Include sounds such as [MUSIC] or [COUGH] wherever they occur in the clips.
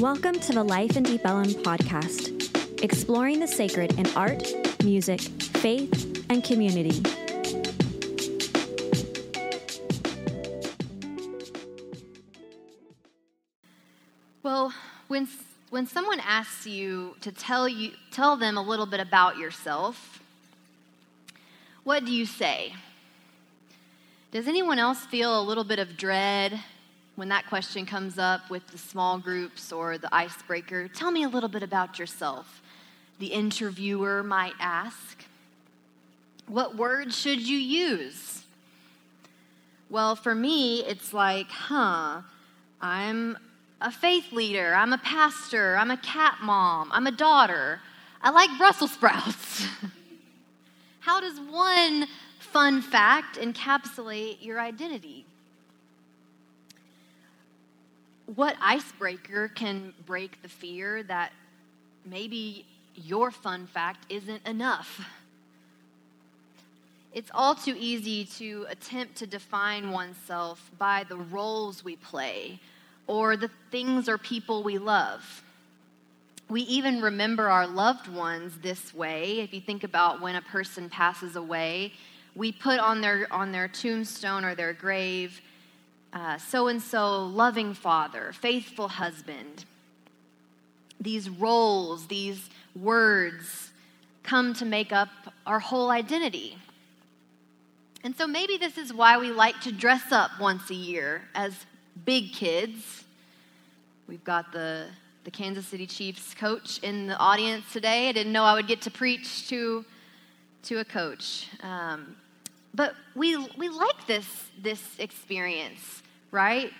Welcome to the Life in Deep Ellum podcast, exploring the sacred in art, music, faith, and community. Well, when when someone asks you to tell you tell them a little bit about yourself, what do you say? Does anyone else feel a little bit of dread when that question comes up with the small groups or the icebreaker, tell me a little bit about yourself. The interviewer might ask. What words should you use? Well, for me, it's like, huh, I'm a faith leader, I'm a pastor, I'm a cat mom, I'm a daughter, I like Brussels sprouts. [LAUGHS] How does one fun fact encapsulate your identity? What icebreaker can break the fear that maybe your fun fact isn't enough? It's all too easy to attempt to define oneself by the roles we play or the things or people we love. We even remember our loved ones this way. If you think about when a person passes away, we put on their, on their tombstone or their grave so and so loving father, faithful husband. These roles, these words come to make up our whole identity. And so maybe this is why we like to dress up once a year as big kids. We've got the, the Kansas City Chiefs coach in the audience today. I didn't know I would get to preach to, to a coach. Um, but we, we like this, this experience right?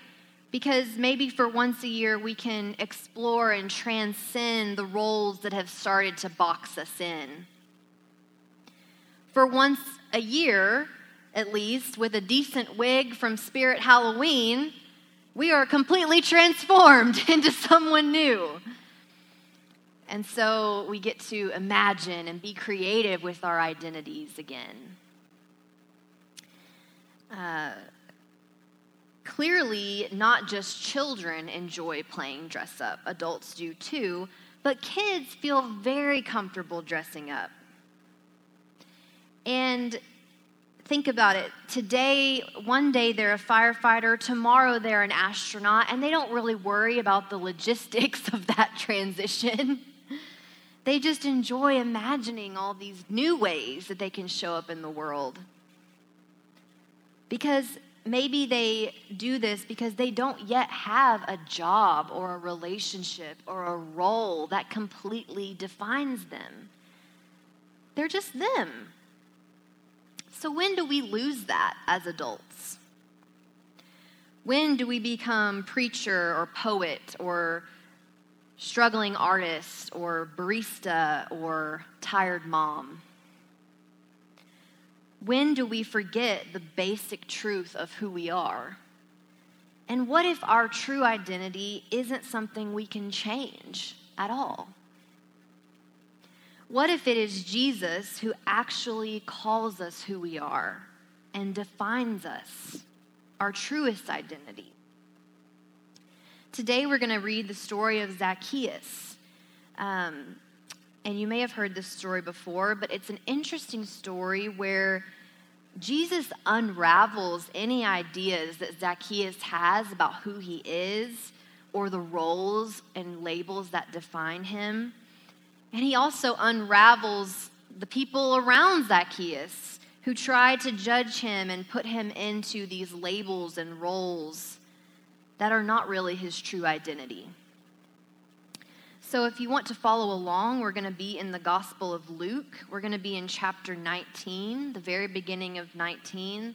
Because maybe for once a year we can explore and transcend the roles that have started to box us in. For once a year, at least, with a decent wig from Spirit Halloween, we are completely transformed [LAUGHS] into someone new. And so we get to imagine and be creative with our identities again. Clearly, not just children enjoy playing dress up, adults do too, but kids feel very comfortable dressing up. And think about it. Today, one day they're a firefighter, tomorrow they're an astronaut, and they don't really worry about the logistics [LAUGHS] of that transition. they just enjoy imagining all these new ways that they can show up in the world. Because maybe they do this because they don't yet have a job or a relationship or a role that completely defines them. They're just them. So, when do we lose that as adults? When do we become preacher or poet or struggling artist or barista or tired mom? When do we forget the basic truth of who we are? And what if our true identity isn't something we can change at all? What if it is Jesus who actually calls us who we are and defines us, our truest identity? Today we're going to read the story of Zacchaeus. Um, and you may have heard this story before, but it's an interesting story where Jesus unravels any ideas that Zacchaeus has about who he is or the roles and labels that define him. And he also unravels the people around Zacchaeus who try to judge him and put him into these labels and roles that are not really his true identity. So, if you want to follow along, we're going to be in the Gospel of Luke. We're going to be in chapter 19, the very beginning of 19.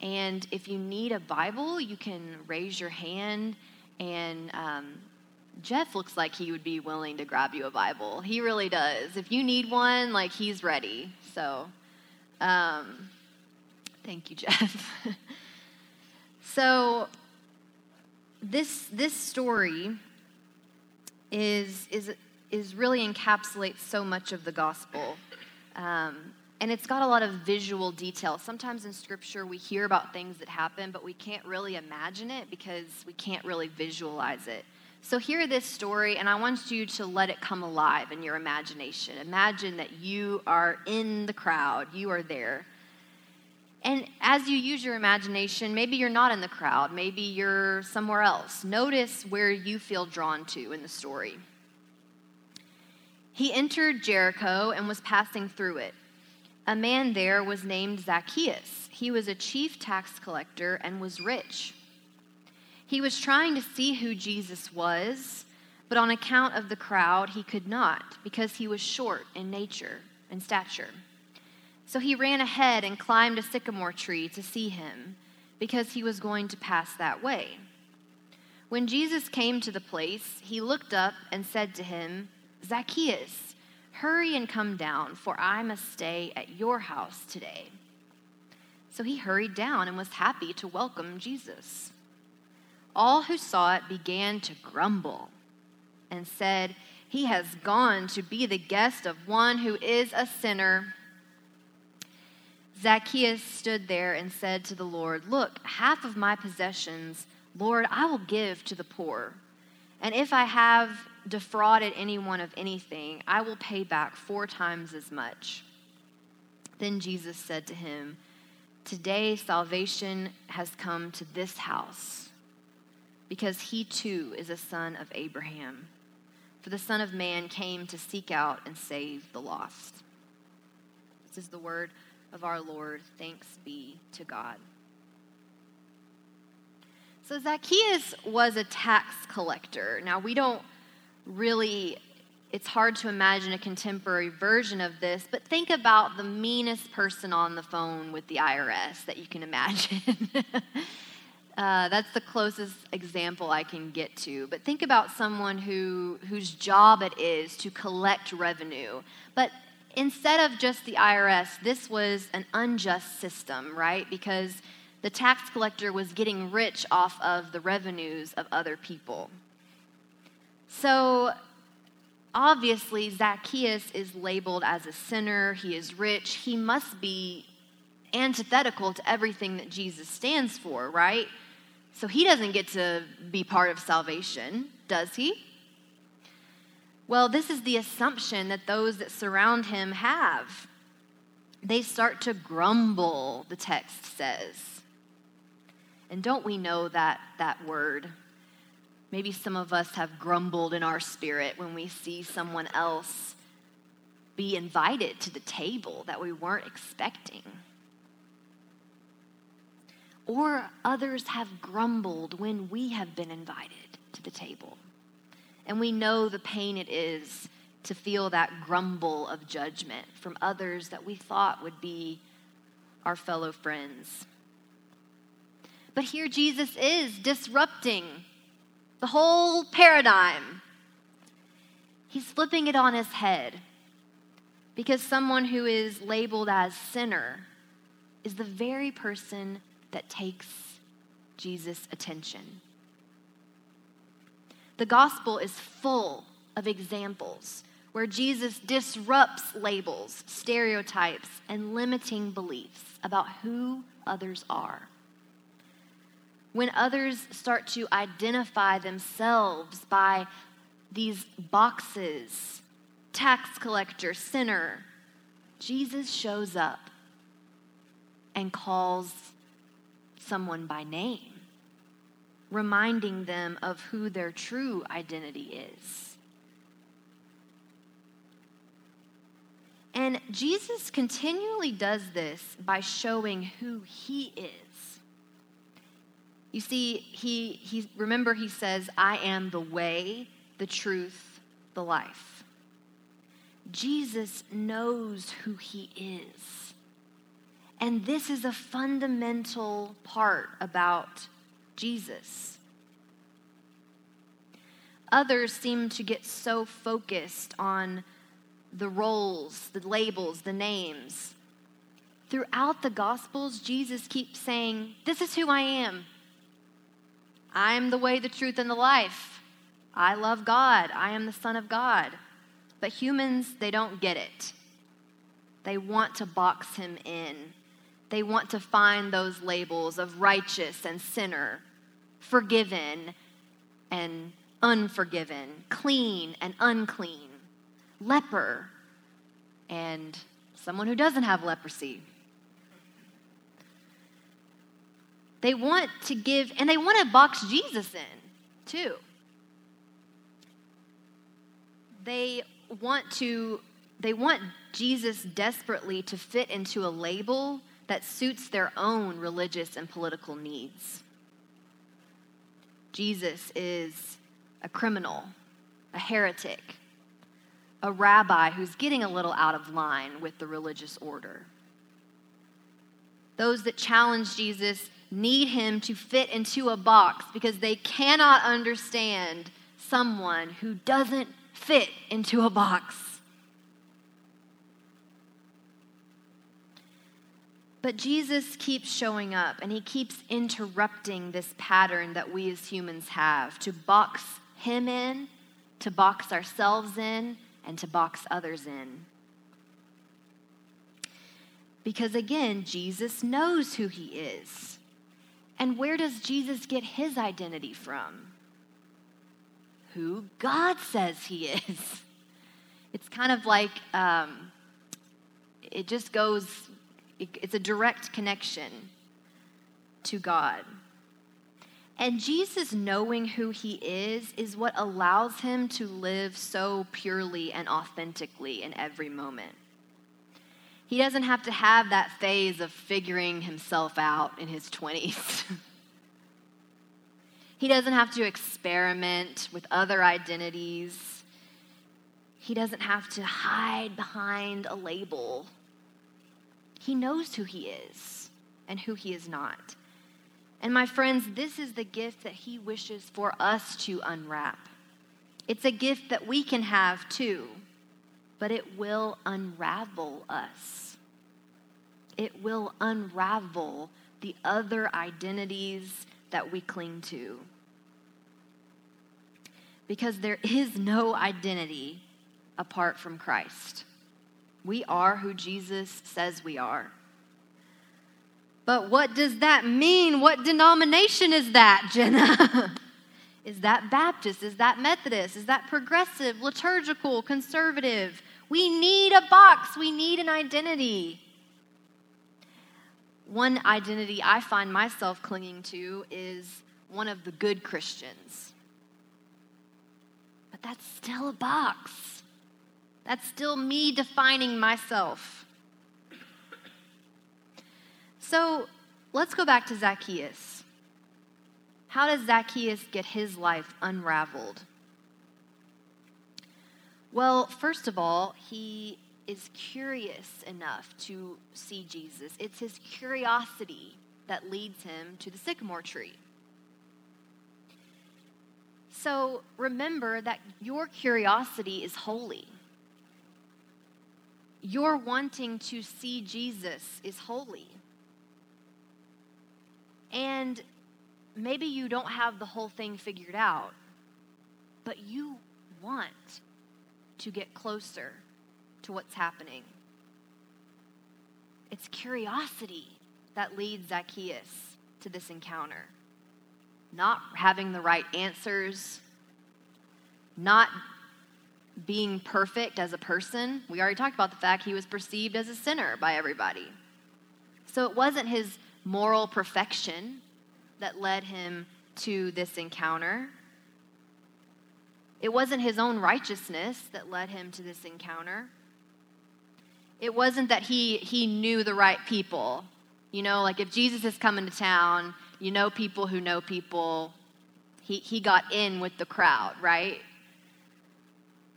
And if you need a Bible, you can raise your hand. And um, Jeff looks like he would be willing to grab you a Bible. He really does. If you need one, like he's ready. So, um, thank you, [LAUGHS] Jeff. so, this this story is, is, is really encapsulates so much of the gospel. Um, and it's got a lot of visual detail. Sometimes in scripture we hear about things that happen, but we can't really imagine it because we can't really visualize it. So, hear this story, and I want you to let it come alive in your imagination. Imagine that you are in the crowd, you are there. And as you use your imagination, maybe you're not in the crowd, maybe you're somewhere else. Notice where you feel drawn to in the story. He entered Jericho and was passing through it. A man there was named Zacchaeus. He was a chief tax collector and was rich. He was trying to see who Jesus was, but on account of the crowd, he could not because he was short in nature and stature. So he ran ahead and climbed a sycamore tree to see him because he was going to pass that way. When Jesus came to the place, he looked up and said to him, Zacchaeus, hurry and come down, for I must stay at your house today. So he hurried down and was happy to welcome Jesus all who saw it began to grumble and said, He has gone to be the guest of one who is a sinner. Zacchaeus stood there and said to the Lord, Look, half of my possessions, Lord, I will give to the poor. And if I have defrauded anyone of anything, I will pay back four times as much. Then Jesus said to him, Today salvation has come to this house because he too is a son of Abraham. For the Son of Man came to seek out and save the lost. This is the word of our Lord. Thanks be to God. So Zacchaeus was a tax collector. Now, we don't really, it's hard to imagine a contemporary version of this, but think about the meanest person on the phone with the IRS that you can imagine. [LAUGHS] Uh, that's the closest example I can get to. But think about someone who, whose job it is to collect revenue. But instead of just the IRS, this was an unjust system, right? Because the tax collector was getting rich off of the revenues of other people. So obviously, Zacchaeus is labeled as a sinner. He is rich. He must be antithetical to everything that Jesus stands for, right? So he doesn't get to be part of salvation, does he? Well, this is the assumption that those that surround him have. They start to grumble, the text says. And don't we know that that word? Maybe some of us have grumbled in our spirit when we see someone else be invited to the table that we weren't expecting or others have grumbled when we have been invited to the table. And we know the pain it is to feel that grumble of judgment from others that we thought would be our fellow friends. But here Jesus is disrupting the whole paradigm. He's flipping it on his head because someone who is labeled as sinner is the very person that takes Jesus' attention. The gospel is full of examples where Jesus disrupts labels, stereotypes, and limiting beliefs about who others are. When others start to identify themselves by these boxes tax collector, sinner Jesus shows up and calls someone by name, reminding them of who their true identity is. And Jesus continually does this by showing who he is. You see, he, he remember he says, I am the way, the truth, the life. Jesus knows who he is. And this is a fundamental part about Jesus. Others seem to get so focused on the roles, the labels, the names. Throughout the Gospels, Jesus keeps saying, This is who I am. I'm the way, the truth, and the life. I love God. I am the Son of God. But humans, they don't get it. They want to box him in they want to find those labels of righteous and sinner, forgiven and unforgiven, clean and unclean, leper, and someone who doesn't have leprosy. They want to give, and they want to box Jesus in too. They want to, they want Jesus desperately to fit into a label that suits their own religious and political needs. Jesus is a criminal, a heretic, a rabbi who's getting a little out of line with the religious order. Those that challenge Jesus need him to fit into a box because they cannot understand someone who doesn't fit into a box. But Jesus keeps showing up and he keeps interrupting this pattern that we as humans have to box him in, to box ourselves in, and to box others in. Because again, Jesus knows who he is. And where does Jesus get his identity from? Who God says he is. [LAUGHS] It's kind of like um, it just goes, it's a direct connection to God. And Jesus knowing who he is is what allows him to live so purely and authentically in every moment. He doesn't have to have that phase of figuring himself out in his 20s. [LAUGHS] he doesn't have to experiment with other identities. He doesn't have to hide behind a label. He knows who he is and who he is not. And my friends, this is the gift that he wishes for us to unwrap. It's a gift that we can have too but it will unravel us. It will unravel the other identities that we cling to. Because there is no identity apart from Christ. We are who Jesus says we are. But what does that mean? What denomination is that, Jenna? [LAUGHS] is that Baptist? Is that Methodist? Is that progressive, liturgical, conservative? We need a box, we need an identity. One identity I find myself clinging to is one of the good Christians. But that's still a box. That's still me defining myself. So let's go back to Zacchaeus. How does Zacchaeus get his life unraveled? Well, first of all, he is curious enough to see Jesus. It's his curiosity that leads him to the sycamore tree. So remember that your curiosity is holy. Your wanting to see Jesus is holy. And maybe you don't have the whole thing figured out, but you want to get closer to what's happening. It's curiosity that leads Zacchaeus to this encounter. Not having the right answers, not being perfect as a person. We already talked about the fact he was perceived as a sinner by everybody. So it wasn't his moral perfection that led him to this encounter. It wasn't his own righteousness that led him to this encounter. It wasn't that he, he knew the right people. You know, like if Jesus is coming to town, you know people who know people. He, he got in with the crowd, right?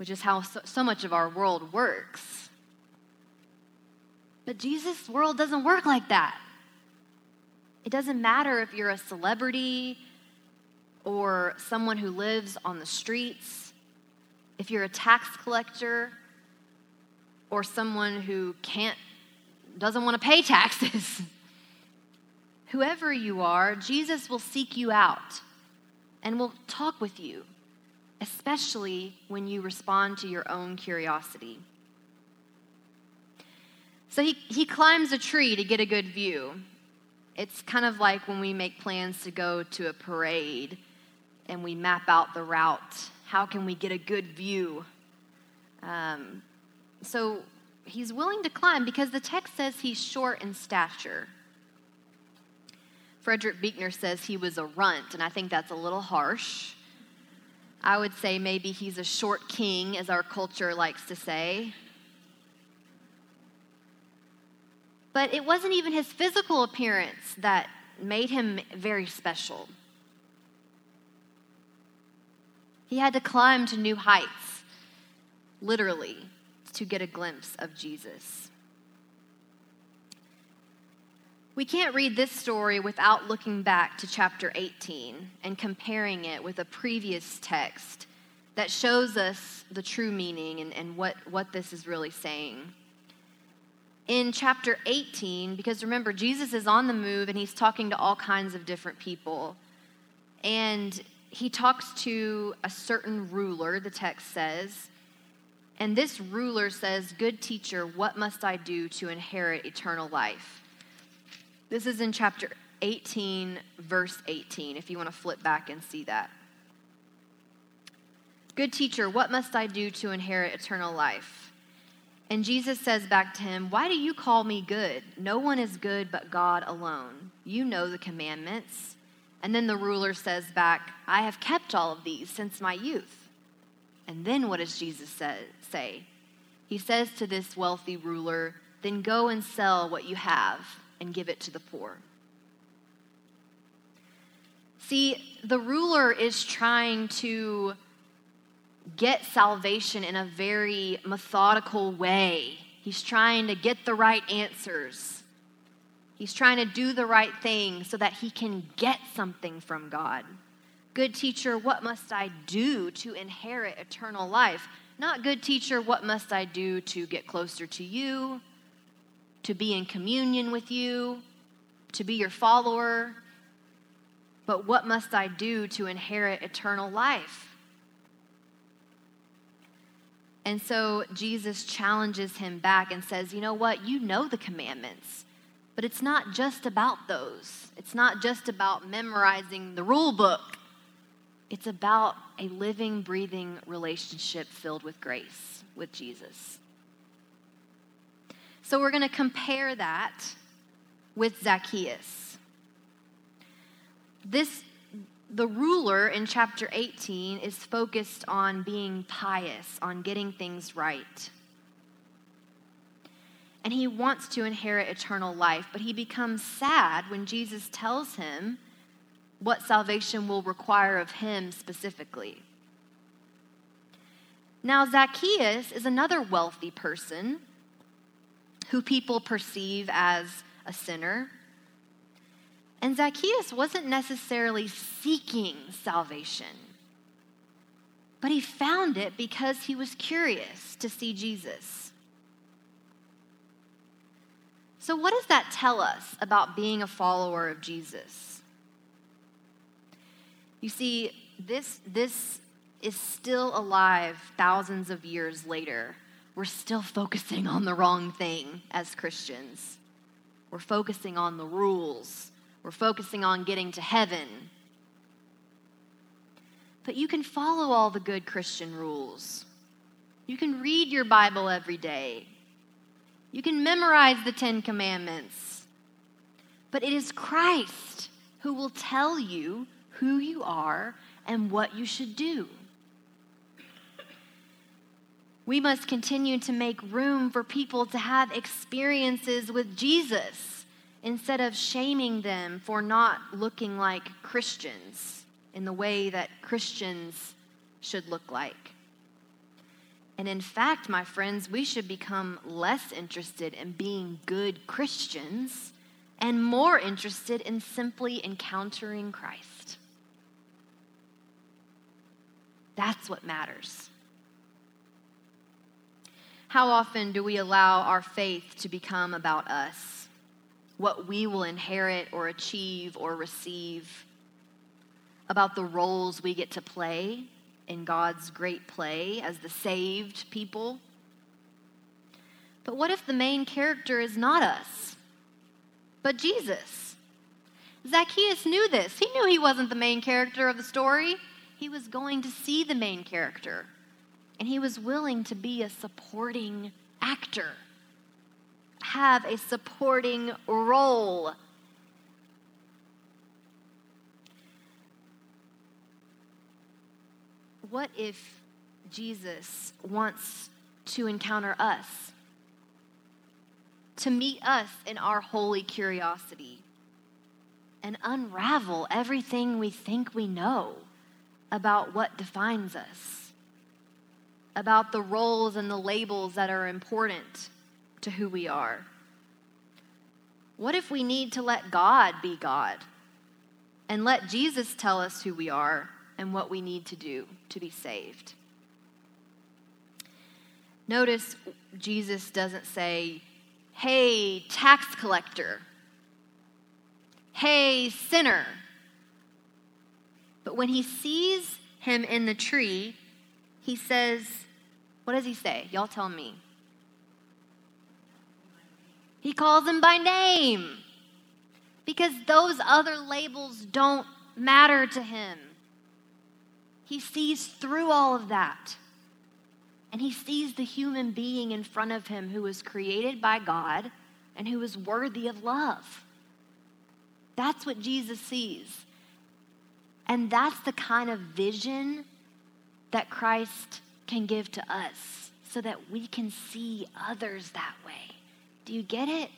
Which is how so, much of our world works. But Jesus' world doesn't work like that. It doesn't matter if you're a celebrity or someone who lives on the streets, if you're a tax collector or someone who can't doesn't want to pay taxes, [LAUGHS] whoever you are, Jesus will seek you out and will talk with you, especially when you respond to your own curiosity. So he, he climbs a tree to get a good view. It's kind of like when we make plans to go to a parade and we map out the route. How can we get a good view? Um, so he's willing to climb because the text says he's short in stature. Frederick Buechner says he was a runt, and I think that's a little harsh. I would say maybe he's a short king, as our culture likes to say. But it wasn't even his physical appearance that made him very special. He had to climb to new heights, literally, to get a glimpse of Jesus. We can't read this story without looking back to chapter 18 and comparing it with a previous text that shows us the true meaning and, and what, what this is really saying. In chapter 18, because remember, Jesus is on the move and he's talking to all kinds of different people. And he talks to a certain ruler, the text says. And this ruler says, Good teacher, what must I do to inherit eternal life? This is in chapter 18, verse 18, if you want to flip back and see that. Good teacher, what must I do to inherit eternal life? And Jesus says back to him, Why do you call me good? No one is good but God alone. You know the commandments. And then the ruler says back, I have kept all of these since my youth. And then what does Jesus say? He says to this wealthy ruler, Then go and sell what you have and give it to the poor. See, the ruler is trying to get salvation in a very methodical way. He's trying to get the right answers. He's trying to do the right thing so that he can get something from God. Good teacher, what must I do to inherit eternal life? Not good teacher, what must I do to get closer to you? To be in communion with you, to be your follower. But what must I do to inherit eternal life? And so Jesus challenges him back and says, You know what? You know the commandments, but it's not just about those. It's not just about memorizing the rule book. It's about a living, breathing relationship filled with grace with Jesus. So we're going to compare that with Zacchaeus. This the ruler in chapter 18 is focused on being pious, on getting things right. And he wants to inherit eternal life, but he becomes sad when Jesus tells him what salvation will require of him specifically. Now, Zacchaeus is another wealthy person who people perceive as a sinner. And Zacchaeus wasn't necessarily seeking salvation, but he found it because he was curious to see Jesus. So, what does that tell us about being a follower of Jesus? You see, this, this is still alive thousands of years later we're still focusing on the wrong thing as Christians. We're focusing on the rules, we're focusing on getting to heaven. But you can follow all the good Christian rules. You can read your Bible every day. You can memorize the Ten Commandments. But it is Christ who will tell you who you are and what you should do. We must continue to make room for people to have experiences with Jesus instead of shaming them for not looking like Christians in the way that Christians should look like. And in fact, my friends, we should become less interested in being good Christians and more interested in simply encountering Christ. That's what matters. How often do we allow our faith to become about us? What we will inherit or achieve or receive? About the roles we get to play in God's great play as the saved people? But what if the main character is not us, but Jesus? Zacchaeus knew this. He knew he wasn't the main character of the story. He was going to see the main character, and he was willing to be a supporting actor, have a supporting role. What if Jesus wants to encounter us, to meet us in our holy curiosity, and unravel everything we think we know about what defines us, about the roles and the labels that are important to who we are? What if we need to let God be God and let Jesus tell us who we are and what we need to do to be saved? Notice Jesus doesn't say, Hey, tax collector. Hey, sinner. But when he sees him in the tree, he says, What does he say? Y'all tell me. He calls him by name because those other labels don't matter to him. He sees through all of that. And he sees the human being in front of him who was created by God and who is worthy of love. That's what Jesus sees. And that's the kind of vision that Christ can give to us so that we can see others that way. Do you get it?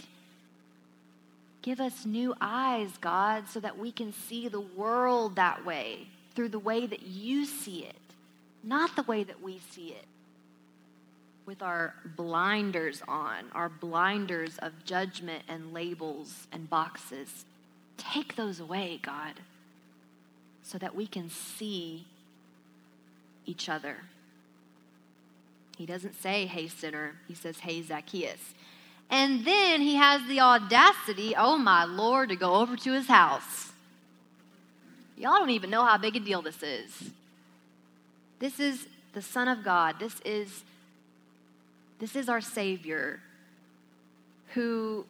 Give us new eyes, God, so that we can see the world that way through the way that you see it, not the way that we see it with our blinders on, our blinders of judgment and labels and boxes. Take those away, God, so that we can see each other. He doesn't say, hey, sinner. He says, hey, Zacchaeus. And then he has the audacity, oh my Lord, to go over to his house. Y'all don't even know how big a deal this is. This is the Son of God. This is this is our Savior who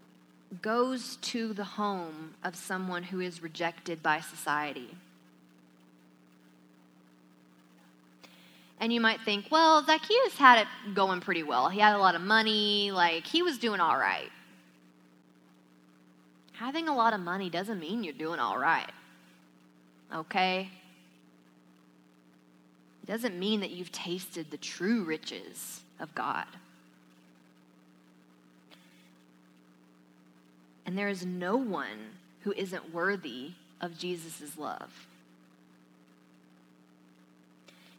goes to the home of someone who is rejected by society. And you might think, well, Zacchaeus had it going pretty well. He had a lot of money, like, he was doing all right. Having a lot of money doesn't mean you're doing all right, okay? It doesn't mean that you've tasted the true riches of God. And there is no one who isn't worthy of Jesus' love.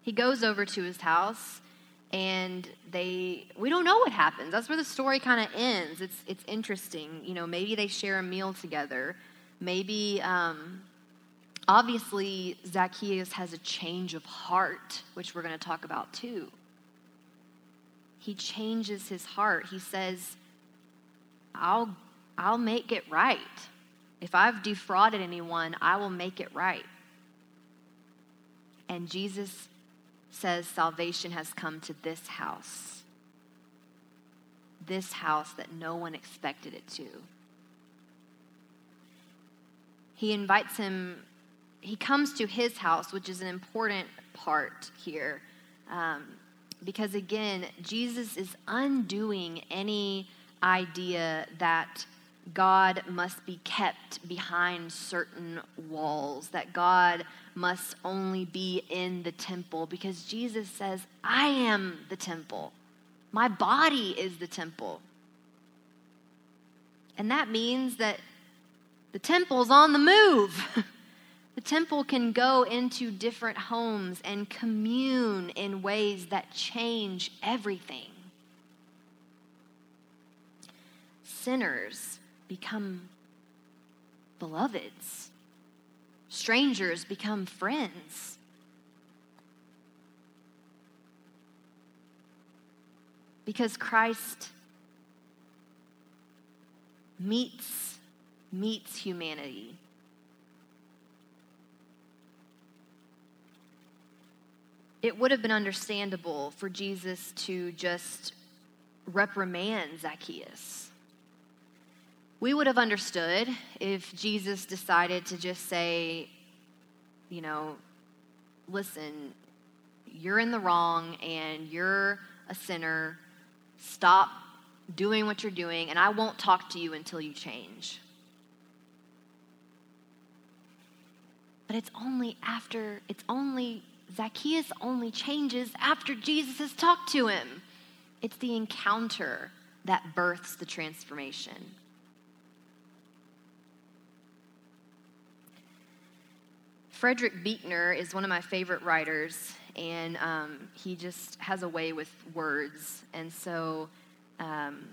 He goes over to his house and they we don't know what happens. That's where the story kind of ends. It's it's interesting. You know, maybe they share a meal together. Maybe um, obviously Zacchaeus has a change of heart, which we're going to talk about too. He changes his heart. He says, I'll I'll make it right. If I've defrauded anyone, I will make it right. And Jesus says salvation has come to this house. This house that no one expected it to. He invites him, he comes to his house, which is an important part here. Um, because again, Jesus is undoing any idea that God must be kept behind certain walls, that God must only be in the temple, because Jesus says, I am the temple. My body is the temple. And that means that the temple's on the move. [LAUGHS] the temple can go into different homes and commune in ways that change everything. Sinners become beloveds, strangers become friends. Because Christ meets meets humanity. It would have been understandable for Jesus to just reprimand Zacchaeus we would have understood if Jesus decided to just say, you know, listen, you're in the wrong and you're a sinner. Stop doing what you're doing, and I won't talk to you until you change. But it's only after, it's only, Zacchaeus only changes after Jesus has talked to him. It's the encounter that births the transformation. Frederick Buechner is one of my favorite writers, and um, he just has a way with words. And so, um,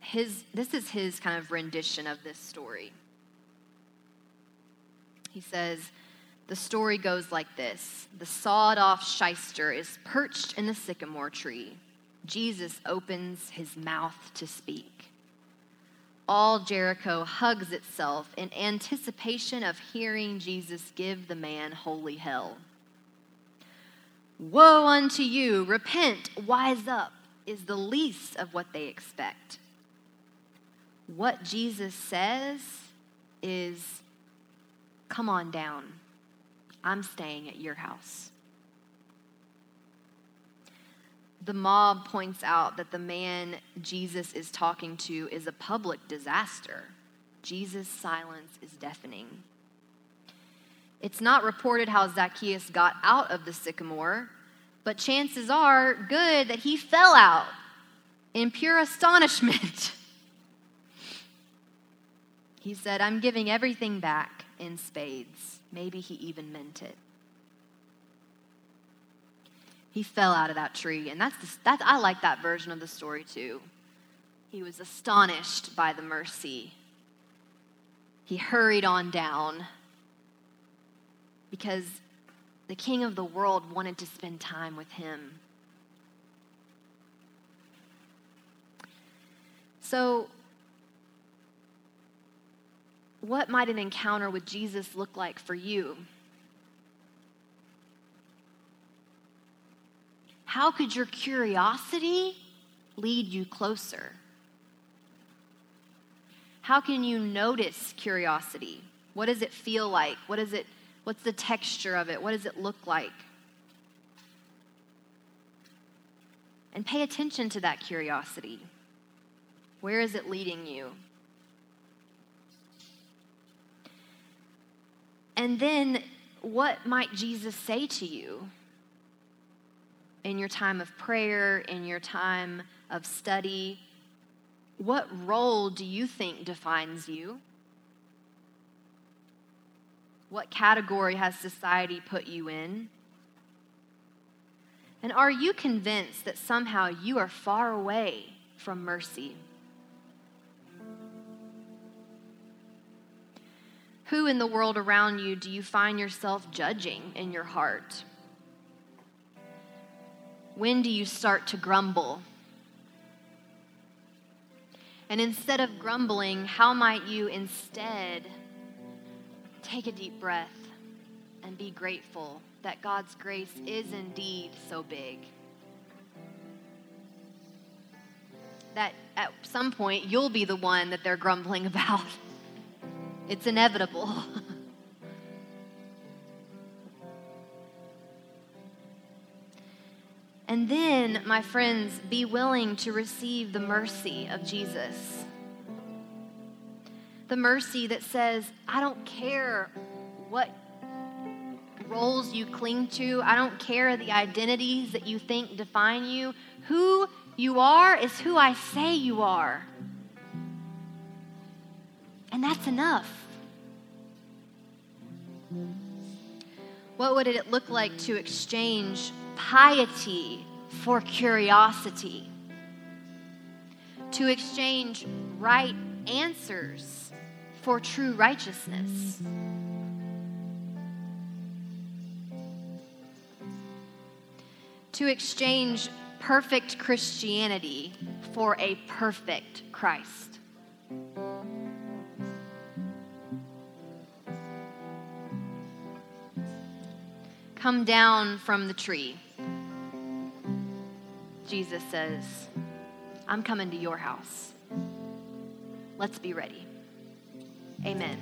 his this is his kind of rendition of this story. He says, The story goes like this The sawed off shyster is perched in the sycamore tree. Jesus opens his mouth to speak. All Jericho hugs itself in anticipation of hearing Jesus give the man holy hell. Woe unto you, repent, wise up, is the least of what they expect. What Jesus says is, Come on down. I'm staying at your house. The mob points out that the man Jesus is talking to is a public disaster. Jesus' silence is deafening. It's not reported how Zacchaeus got out of the sycamore, but chances are good that he fell out in pure astonishment. [LAUGHS] he said, I'm giving everything back in spades. Maybe he even meant it he fell out of that tree. And that's, the, that's I like that version of the story too. He was astonished by the mercy. He hurried on down because the king of the world wanted to spend time with him. So, what might an encounter with Jesus look like for you? How could your curiosity lead you closer? How can you notice curiosity? What does it feel like? What is it what's the texture of it? What does it look like? And pay attention to that curiosity. Where is it leading you? And then what might Jesus say to you? In your time of prayer, in your time of study? What role do you think defines you? What category has society put you in? And are you convinced that somehow you are far away from mercy? Who in the world around you do you find yourself judging in your heart? When do you start to grumble? And instead of grumbling, how might you instead take a deep breath and be grateful that God's grace is indeed so big? That at some point you'll be the one that they're grumbling [LAUGHS] about. It's inevitable. [LAUGHS] And then, my friends, be willing to receive the mercy of Jesus. The mercy that says, I don't care what roles you cling to, I don't care the identities that you think define you. Who you are is who I say you are. And that's enough. What would it look like to exchange piety for curiosity, to exchange right answers for true righteousness. To exchange perfect Christianity for a perfect Christ. Come down from the tree. Jesus says, I'm coming to your house. Let's be ready. Amen.